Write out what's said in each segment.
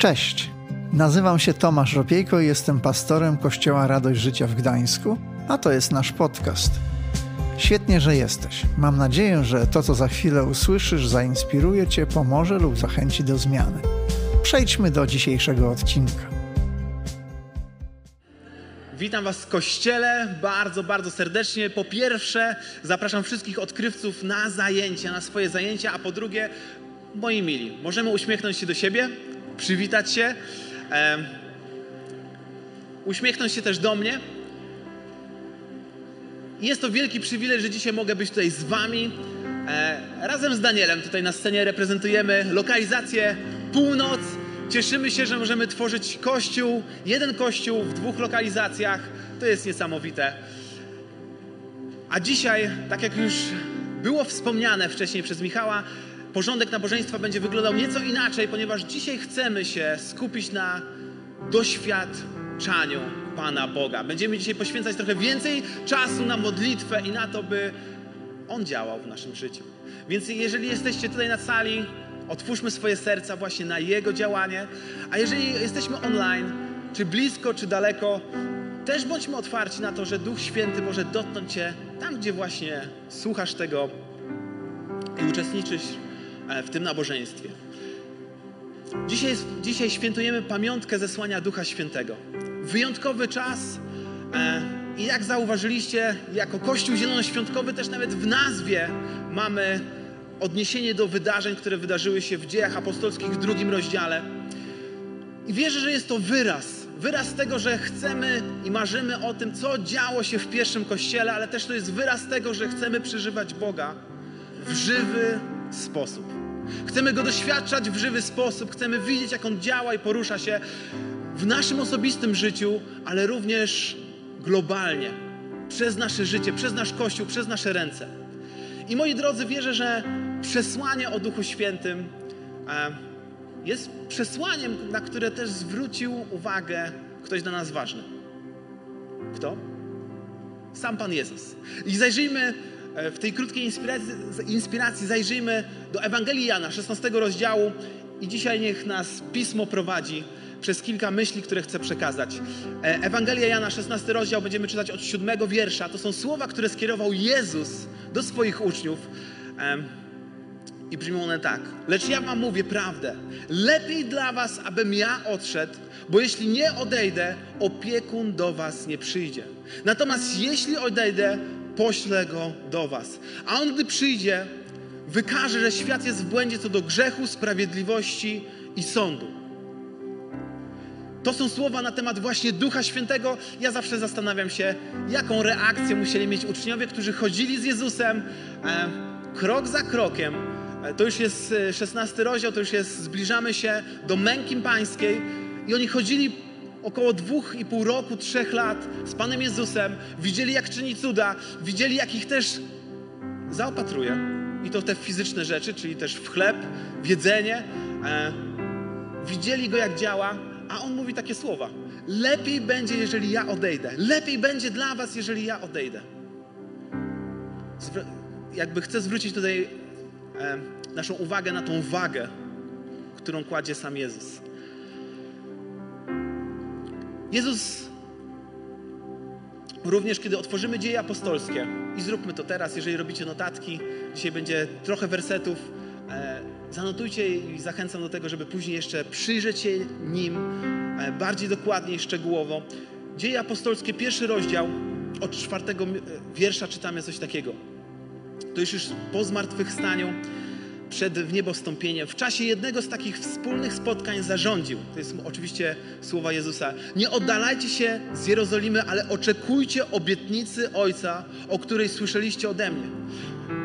Cześć, nazywam się Tomasz Ropiejko i jestem pastorem Kościoła Radość Życia w Gdańsku, a to jest nasz podcast. Świetnie, że jesteś. Mam nadzieję, że to, co za chwilę usłyszysz, zainspiruje Cię, pomoże lub zachęci do zmiany. Przejdźmy do dzisiejszego odcinka. Witam Was w kościele bardzo, bardzo serdecznie. Po pierwsze, zapraszam wszystkich odkrywców na zajęcia, na swoje zajęcia, a po drugie, moi mili, możemy uśmiechnąć się do siebie, przywitać się, e, uśmiechnąć się też do mnie. Jest to wielki przywilej, że dzisiaj mogę być tutaj z Wami. E, razem z Danielem tutaj na scenie reprezentujemy lokalizację Północ. Cieszymy się, że możemy tworzyć kościół, jeden kościół w dwóch lokalizacjach. To jest niesamowite. A dzisiaj, tak jak już było wspomniane wcześniej przez Michała, porządek nabożeństwa będzie wyglądał nieco inaczej, ponieważ dzisiaj chcemy się skupić na doświadczaniu Pana Boga. Będziemy dzisiaj poświęcać trochę więcej czasu na modlitwę i na to, by On działał w naszym życiu. Więc jeżeli jesteście tutaj na sali, otwórzmy swoje serca właśnie na Jego działanie. A jeżeli jesteśmy online, czy blisko, czy daleko, też bądźmy otwarci na to, że Duch Święty może dotknąć Cię tam, gdzie właśnie słuchasz tego i uczestniczysz w tym nabożeństwie. Dzisiaj, dzisiaj świętujemy pamiątkę zesłania Ducha Świętego. Wyjątkowy czas e, i jak zauważyliście, jako Kościół Zielonoświątkowy też nawet w nazwie mamy odniesienie do wydarzeń, które wydarzyły się w dziejach apostolskich w drugim rozdziale. I wierzę, że jest to wyraz. Wyraz tego, że chcemy i marzymy o tym, co działo się w pierwszym kościele, ale też to jest wyraz tego, że chcemy przeżywać Boga w żywy sposób. Chcemy Go doświadczać w żywy sposób, chcemy widzieć, jak On działa i porusza się w naszym osobistym życiu, ale również globalnie, przez nasze życie, przez nasz Kościół, przez nasze ręce. I moi drodzy, wierzę, że przesłanie o Duchu Świętym e, jest przesłaniem, na które też zwrócił uwagę ktoś dla nas ważny. Kto? Sam Pan Jezus. I zajrzyjmy w tej krótkiej inspiracji, inspiracji, zajrzyjmy do Ewangelii Jana, 16 rozdziału i dzisiaj niech nas Pismo prowadzi przez kilka myśli, które chcę przekazać. E, Ewangelia Jana, 16 rozdział, będziemy czytać od 7 wiersza. To są słowa, które skierował Jezus do swoich uczniów. I brzmią one tak. Lecz ja wam mówię prawdę. Lepiej dla was, abym ja odszedł, bo jeśli nie odejdę, opiekun do was nie przyjdzie. Natomiast jeśli odejdę, poślę go do was. A on, gdy przyjdzie, wykaże, że świat jest w błędzie co do grzechu, sprawiedliwości i sądu. To są słowa na temat właśnie Ducha Świętego. Ja zawsze zastanawiam się, jaką reakcję musieli mieć uczniowie, którzy chodzili z Jezusem e, krok za krokiem. E, to już jest 16 rozdział, to już jest, zbliżamy się do męki pańskiej i oni chodzili około dwóch i pół roku, trzech lat z Panem Jezusem, widzieli jak czyni cuda, widzieli jak ich też zaopatruje. I to te fizyczne rzeczy, czyli też w chleb, w jedzenie. E, widzieli Go jak działa, a On mówi takie słowa. Lepiej będzie, jeżeli ja odejdę. Lepiej będzie dla was, jeżeli ja odejdę. Zwr jakby chcę zwrócić tutaj e, naszą uwagę na tą wagę, którą kładzie sam Jezus. Jezus również, kiedy otworzymy dzieje apostolskie i zróbmy to teraz, jeżeli robicie notatki, dzisiaj będzie trochę wersetów, e, zanotujcie i zachęcam do tego, żeby później jeszcze przyjrzeć się nim e, bardziej dokładnie i szczegółowo. Dzieje apostolskie, pierwszy rozdział, od czwartego wiersza czytamy coś takiego. To już już po zmartwychwstaniu, przed wniebostąpieniem, w czasie jednego z takich wspólnych spotkań zarządził, to jest oczywiście słowa Jezusa, nie oddalajcie się z Jerozolimy, ale oczekujcie obietnicy Ojca, o której słyszeliście ode mnie.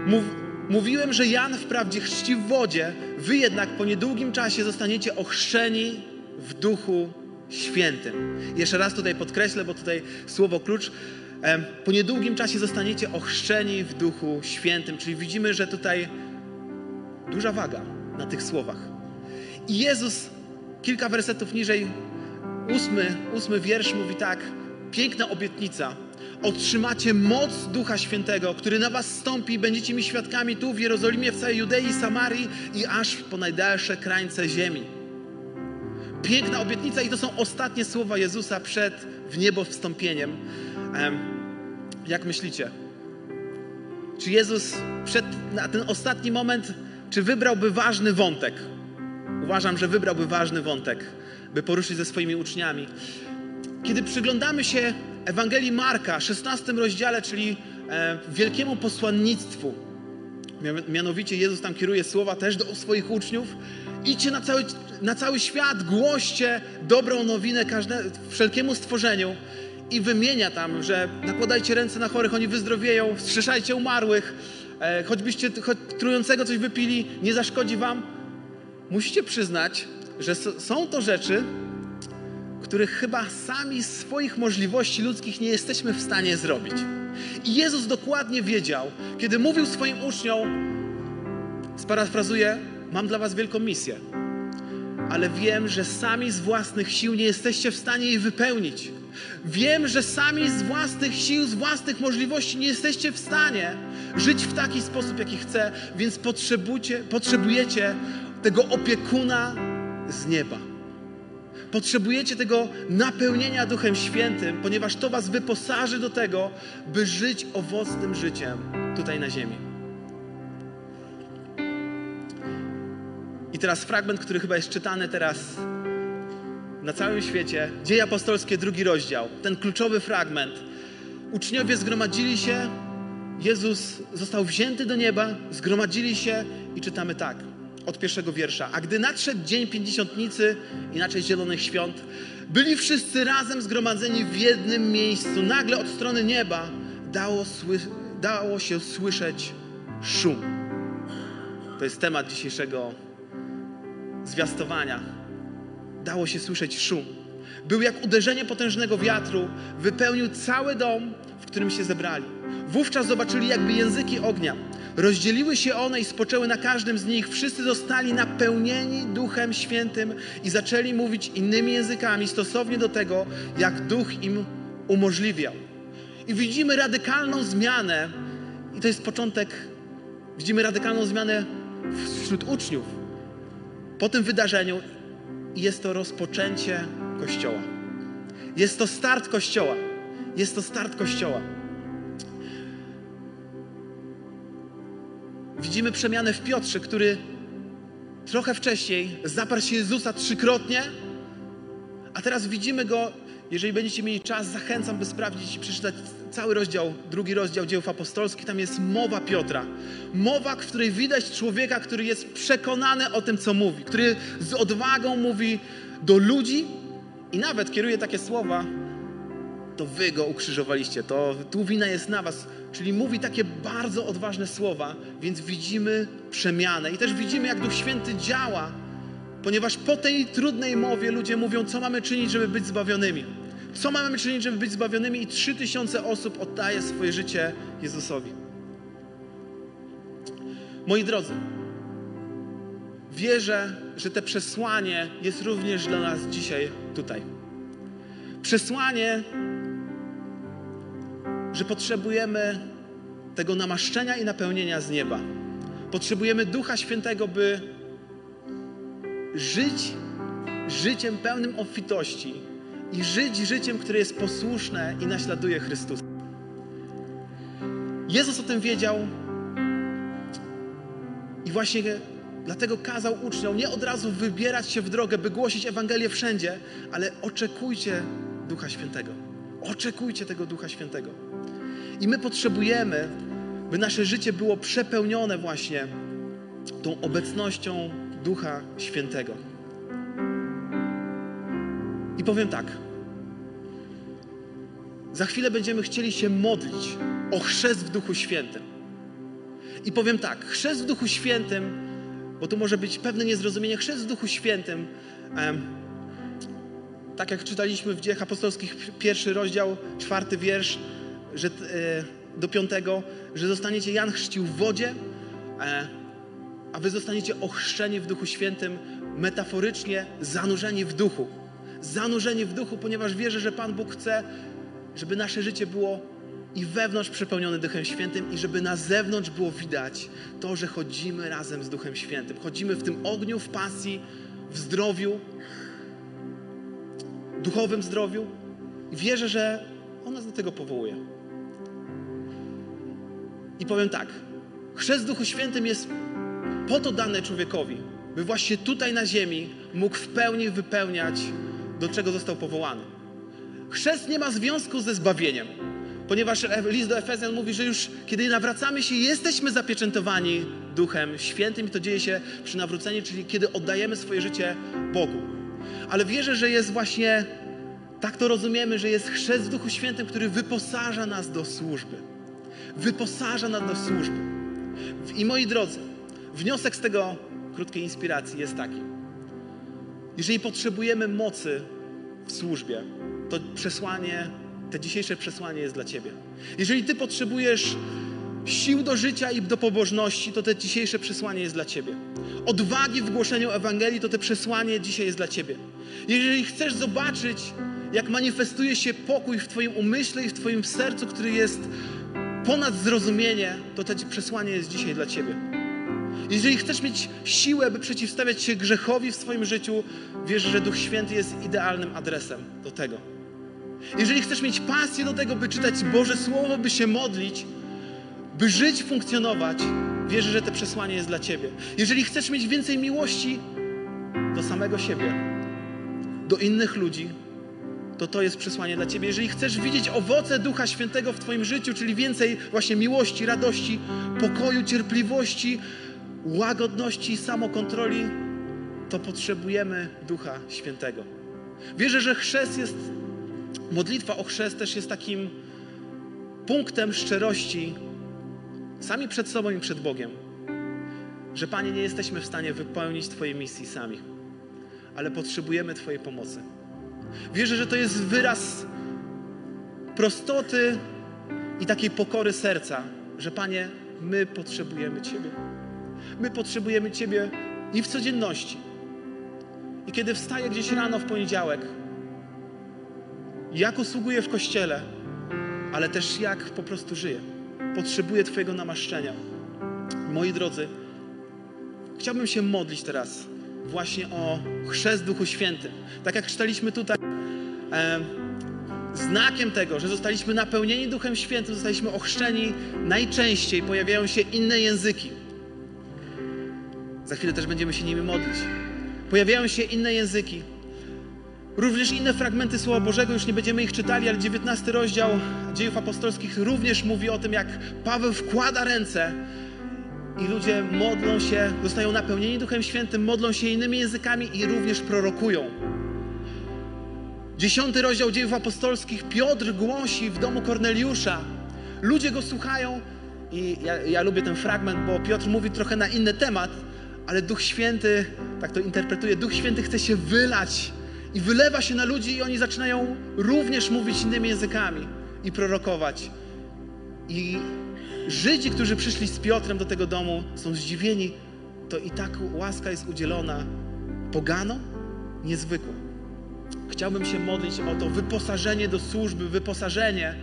Mów, mówiłem, że Jan wprawdzie chrzci w wodzie, wy jednak po niedługim czasie zostaniecie ochrzczeni w Duchu Świętym. Jeszcze raz tutaj podkreślę, bo tutaj słowo klucz. Po niedługim czasie zostaniecie ochrzczeni w Duchu Świętym, czyli widzimy, że tutaj Duża waga na tych słowach. I Jezus kilka wersetów niżej, ósmy, ósmy wiersz mówi tak, piękna obietnica. Otrzymacie moc Ducha Świętego, który na was stąpi i będziecie mi świadkami tu w Jerozolimie, w całej Judei, Samarii i aż po najdalsze krańce ziemi. piękna obietnica i to są ostatnie słowa Jezusa przed w niebo wstąpieniem. Jak myślicie? Czy Jezus przed, na ten ostatni moment, czy wybrałby ważny wątek? Uważam, że wybrałby ważny wątek, by poruszyć ze swoimi uczniami. Kiedy przyglądamy się Ewangelii Marka, 16 rozdziale, czyli e, wielkiemu posłannictwu, mianowicie Jezus tam kieruje słowa też do swoich uczniów, idźcie na cały, na cały świat, głoście dobrą nowinę każde, wszelkiemu stworzeniu i wymienia tam, że nakładajcie ręce na chorych, oni wyzdrowieją, wstrzeszajcie umarłych, choćbyście choć trującego coś wypili, nie zaszkodzi wam. Musicie przyznać, że są to rzeczy, których chyba sami z swoich możliwości ludzkich nie jesteśmy w stanie zrobić. I Jezus dokładnie wiedział, kiedy mówił swoim uczniom, sparafrazuję, mam dla was wielką misję, ale wiem, że sami z własnych sił nie jesteście w stanie jej wypełnić. Wiem, że sami z własnych sił, z własnych możliwości nie jesteście w stanie żyć w taki sposób, jaki chcę, więc potrzebujecie tego opiekuna z nieba. Potrzebujecie tego napełnienia Duchem Świętym, ponieważ to Was wyposaży do tego, by żyć owocnym życiem tutaj na ziemi. I teraz fragment, który chyba jest czytany teraz na całym świecie. Dzieje apostolskie, drugi rozdział. Ten kluczowy fragment. Uczniowie zgromadzili się, Jezus został wzięty do nieba, zgromadzili się i czytamy tak od pierwszego wiersza. A gdy nadszedł dzień pięćdziesiątnicy, inaczej Zielonych Świąt, byli wszyscy razem zgromadzeni w jednym miejscu. Nagle od strony nieba dało, dało się słyszeć szum. To jest temat dzisiejszego zwiastowania. Dało się słyszeć szum. Był jak uderzenie potężnego wiatru, wypełnił cały dom, w którym się zebrali. Wówczas zobaczyli jakby języki ognia Rozdzieliły się one i spoczęły na każdym z nich. Wszyscy zostali napełnieni Duchem Świętym i zaczęli mówić innymi językami stosownie do tego, jak Duch im umożliwiał. I widzimy radykalną zmianę, i to jest początek, widzimy radykalną zmianę wśród uczniów. Po tym wydarzeniu jest to rozpoczęcie Kościoła. Jest to start Kościoła. Jest to start Kościoła. Widzimy przemianę w Piotrze, który trochę wcześniej zaparł się Jezusa trzykrotnie, a teraz widzimy go, jeżeli będziecie mieli czas, zachęcam, by sprawdzić i przeczytać cały rozdział, drugi rozdział dzieł apostolskich. Tam jest mowa Piotra. Mowa, w której widać człowieka, który jest przekonany o tym, co mówi, który z odwagą mówi do ludzi i nawet kieruje takie słowa, to wy go ukrzyżowaliście, to tu wina jest na was. Czyli mówi takie bardzo odważne słowa, więc widzimy przemianę i też widzimy, jak Duch Święty działa, ponieważ po tej trudnej mowie ludzie mówią, co mamy czynić, żeby być zbawionymi. Co mamy czynić, żeby być zbawionymi? I trzy tysiące osób oddaje swoje życie Jezusowi. Moi drodzy, wierzę, że te przesłanie jest również dla nas dzisiaj tutaj. Przesłanie że potrzebujemy tego namaszczenia i napełnienia z nieba. Potrzebujemy Ducha Świętego, by żyć życiem pełnym obfitości i żyć życiem, które jest posłuszne i naśladuje Chrystusa. Jezus o tym wiedział i właśnie dlatego kazał uczniom nie od razu wybierać się w drogę, by głosić Ewangelię wszędzie, ale oczekujcie Ducha Świętego. Oczekujcie tego Ducha Świętego. I my potrzebujemy, by nasze życie było przepełnione właśnie tą obecnością Ducha Świętego. I powiem tak. Za chwilę będziemy chcieli się modlić o chrzest w Duchu Świętym. I powiem tak, chrzest w Duchu Świętym, bo tu może być pewne niezrozumienie, chrzest w Duchu Świętym, tak jak czytaliśmy w Dziejach Apostolskich, pierwszy rozdział, czwarty wiersz, że, e, do piątego, że zostaniecie, Jan chrzcił w wodzie, e, a wy zostaniecie ochrzczeni w Duchu Świętym, metaforycznie zanurzeni w duchu. Zanurzeni w duchu, ponieważ wierzę, że Pan Bóg chce, żeby nasze życie było i wewnątrz przepełnione Duchem Świętym, i żeby na zewnątrz było widać to, że chodzimy razem z Duchem Świętym. Chodzimy w tym ogniu, w pasji, w zdrowiu, duchowym zdrowiu wierzę, że On nas do tego powołuje. I powiem tak, chrzest w Duchu Świętym jest po to dane człowiekowi, by właśnie tutaj na ziemi mógł w pełni wypełniać, do czego został powołany. Chrzest nie ma związku ze zbawieniem, ponieważ list do Efezjan mówi, że już kiedy nawracamy się, jesteśmy zapieczętowani Duchem Świętym i to dzieje się przy nawróceniu, czyli kiedy oddajemy swoje życie Bogu. Ale wierzę, że jest właśnie, tak to rozumiemy, że jest chrzest w Duchu Świętym, który wyposaża nas do służby. Wyposaża nas do służby. I moi drodzy, wniosek z tego krótkiej inspiracji jest taki. Jeżeli potrzebujemy mocy w służbie, to przesłanie, te dzisiejsze przesłanie jest dla Ciebie. Jeżeli Ty potrzebujesz sił do życia i do pobożności, to te dzisiejsze przesłanie jest dla Ciebie. Odwagi w głoszeniu Ewangelii, to te przesłanie dzisiaj jest dla Ciebie. Jeżeli chcesz zobaczyć, jak manifestuje się pokój w Twoim umyśle i w Twoim sercu, który jest ponad zrozumienie, to to przesłanie jest dzisiaj dla Ciebie. Jeżeli chcesz mieć siłę, by przeciwstawiać się grzechowi w swoim życiu, wiesz, że Duch Święty jest idealnym adresem do tego. Jeżeli chcesz mieć pasję do tego, by czytać Boże Słowo, by się modlić, by żyć, funkcjonować, wierzę, że to przesłanie jest dla Ciebie. Jeżeli chcesz mieć więcej miłości do samego siebie, do innych ludzi, to to jest przesłanie dla Ciebie. Jeżeli chcesz widzieć owoce Ducha Świętego w Twoim życiu, czyli więcej właśnie miłości, radości, pokoju, cierpliwości, łagodności i samokontroli, to potrzebujemy Ducha Świętego. Wierzę, że chrzest jest, modlitwa o chrzest też jest takim punktem szczerości sami przed sobą i przed Bogiem. Że Panie, nie jesteśmy w stanie wypełnić Twojej misji sami, ale potrzebujemy Twojej pomocy. Wierzę, że to jest wyraz prostoty i takiej pokory serca, że Panie, my potrzebujemy Ciebie. My potrzebujemy Ciebie i w codzienności. I kiedy wstaję gdzieś rano w poniedziałek, jak usługuję w kościele, ale też jak po prostu żyję. Potrzebuję Twojego namaszczenia. Moi drodzy, chciałbym się modlić teraz właśnie o chrzest Duchu Świętym. Tak jak czytaliśmy tutaj, e, znakiem tego, że zostaliśmy napełnieni Duchem Świętym, zostaliśmy ochrzczeni, najczęściej pojawiają się inne języki. Za chwilę też będziemy się nimi modlić. Pojawiają się inne języki. Również inne fragmenty Słowa Bożego, już nie będziemy ich czytali, ale 19 rozdział dziejów apostolskich również mówi o tym, jak Paweł wkłada ręce i ludzie modlą się, zostają napełnieni Duchem Świętym, modlą się innymi językami i również prorokują. Dziesiąty rozdział dziejów apostolskich Piotr głosi w domu Korneliusza. Ludzie go słuchają i ja, ja lubię ten fragment, bo Piotr mówi trochę na inny temat, ale Duch Święty, tak to interpretuje, Duch Święty chce się wylać i wylewa się na ludzi i oni zaczynają również mówić innymi językami i prorokować. I Żydzi, którzy przyszli z Piotrem do tego domu, są zdziwieni, to i tak łaska jest udzielona pogano niezwykłe. Chciałbym się modlić o to wyposażenie do służby, wyposażenie,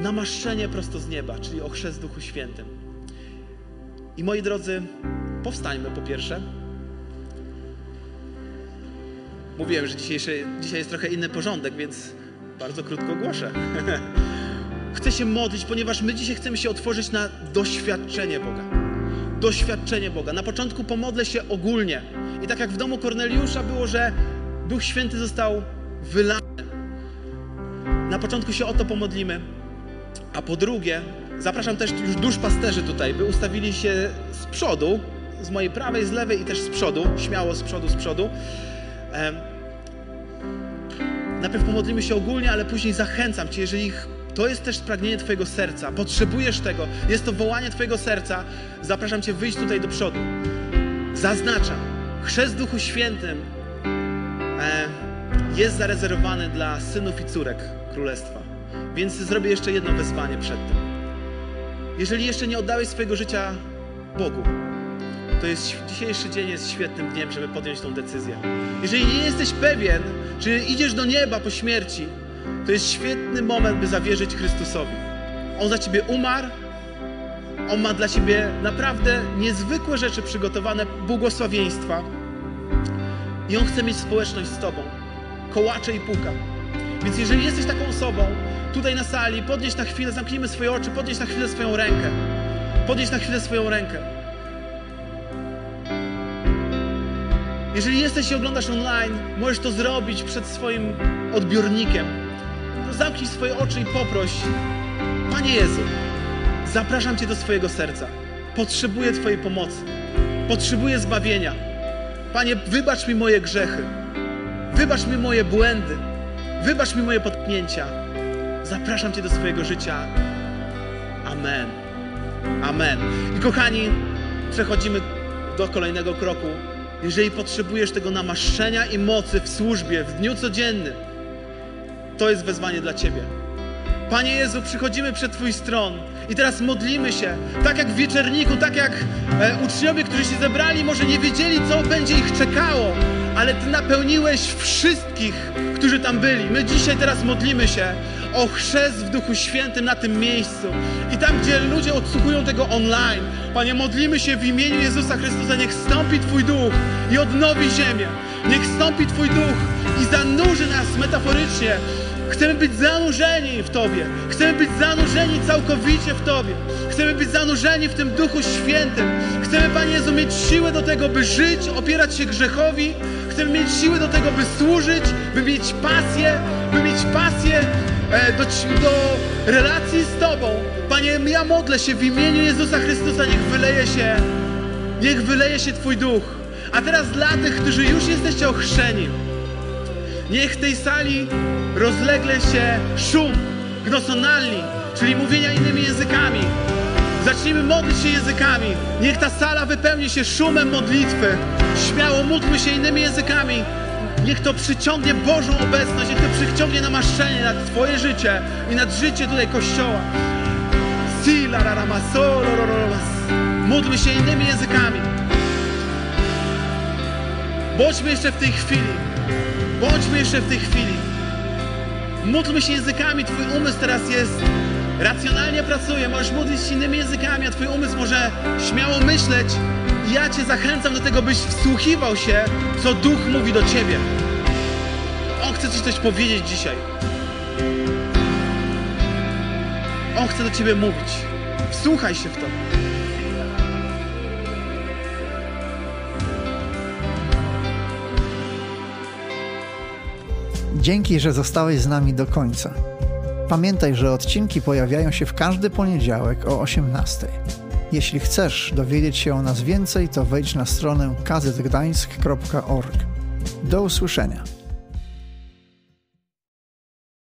namaszczenie prosto z nieba, czyli o chrzest Duchu Świętym. I moi drodzy, powstańmy po pierwsze. Mówiłem, że dzisiejszy, dzisiaj jest trochę inny porządek, więc bardzo krótko głoszę. Chcę się modlić, ponieważ my dzisiaj chcemy się otworzyć na doświadczenie Boga. Doświadczenie Boga. Na początku pomodlę się ogólnie. I tak jak w domu Korneliusza było, że Duch Święty został wylany. Na początku się o to pomodlimy. A po drugie, zapraszam też już duszpasterzy tutaj, by ustawili się z przodu, z mojej prawej, z lewej i też z przodu, śmiało z przodu, z przodu. Najpierw pomodlimy się ogólnie, ale później zachęcam Cię, jeżeli to jest też pragnienie Twojego serca, potrzebujesz tego, jest to wołanie Twojego serca, zapraszam Cię wyjść tutaj do przodu. Zaznaczam, chrzest Duchu Świętym e, jest zarezerwowany dla synów i córek Królestwa. Więc zrobię jeszcze jedno wezwanie przed tym. Jeżeli jeszcze nie oddałeś swojego życia Bogu, to jest dzisiejszy dzień jest świetnym dniem, żeby podjąć tą decyzję. Jeżeli nie jesteś pewien, czy idziesz do nieba po śmierci, to jest świetny moment, by zawierzyć Chrystusowi. On za ciebie umarł, on ma dla ciebie naprawdę niezwykłe rzeczy przygotowane, błogosławieństwa. I on chce mieć społeczność z tobą. kołacze i puka. Więc jeżeli jesteś taką osobą, tutaj na sali, podnieś na chwilę, zamknijmy swoje oczy, podnieś na chwilę swoją rękę. Podnieś na chwilę swoją rękę. Jeżeli jesteś i oglądasz online, możesz to zrobić przed swoim odbiornikiem. To zamknij swoje oczy i poproś, Panie Jezu, zapraszam Cię do swojego serca. Potrzebuję Twojej pomocy. Potrzebuję zbawienia. Panie, wybacz mi moje grzechy. Wybacz mi moje błędy. Wybacz mi moje potknięcia. Zapraszam Cię do swojego życia. Amen. Amen. I kochani, przechodzimy do kolejnego kroku. Jeżeli potrzebujesz tego namaszczenia i mocy w służbie, w dniu codziennym, to jest wezwanie dla Ciebie. Panie Jezu, przychodzimy przed Twój stron i teraz modlimy się, tak jak w wieczerniku, tak jak e, uczniowie, którzy się zebrali, może nie wiedzieli, co będzie ich czekało, ale Ty napełniłeś wszystkich, którzy tam byli. My dzisiaj teraz modlimy się o chrzest w Duchu Świętym na tym miejscu. I tam, gdzie ludzie odsłuchują tego online, Panie, modlimy się w imieniu Jezusa Chrystusa, niech stąpi Twój Duch i odnowi ziemię. Niech stąpi Twój Duch i zanurzy nas metaforycznie Chcemy być zanurzeni w Tobie. Chcemy być zanurzeni całkowicie w Tobie. Chcemy być zanurzeni w tym Duchu Świętym. Chcemy, Panie Jezu, mieć siłę do tego, by żyć, opierać się grzechowi. Chcemy mieć siłę do tego, by służyć, by mieć pasję, by mieć pasję do, do relacji z Tobą. Panie, ja modlę się w imieniu Jezusa Chrystusa, niech wyleje się, niech wyleje się Twój Duch. A teraz dla tych, którzy już jesteście ochrzczeni, Niech w tej sali rozlegle się szum gnosonalni, czyli mówienia innymi językami. Zacznijmy modlić się językami. Niech ta sala wypełni się szumem modlitwy. Śmiało módlmy się innymi językami. Niech to przyciągnie Bożą obecność, niech to przyciągnie namaszczenie nad Twoje życie i nad życie tutaj Kościoła. Módlmy się innymi językami. Bądźmy jeszcze w tej chwili. Bądźmy jeszcze w tej chwili. Módlmy się językami. Twój umysł teraz jest racjonalnie pracuje. Możesz modlić się innymi językami, a Twój umysł może śmiało myśleć. Ja Cię zachęcam do tego, byś wsłuchiwał się, co Duch mówi do Ciebie. On chce Ci coś powiedzieć dzisiaj. On chce do Ciebie mówić. Wsłuchaj się w to. Dzięki, że zostałeś z nami do końca. Pamiętaj, że odcinki pojawiają się w każdy poniedziałek o 18. Jeśli chcesz dowiedzieć się o nas więcej, to wejdź na stronę kazetgdańsk.org. Do usłyszenia.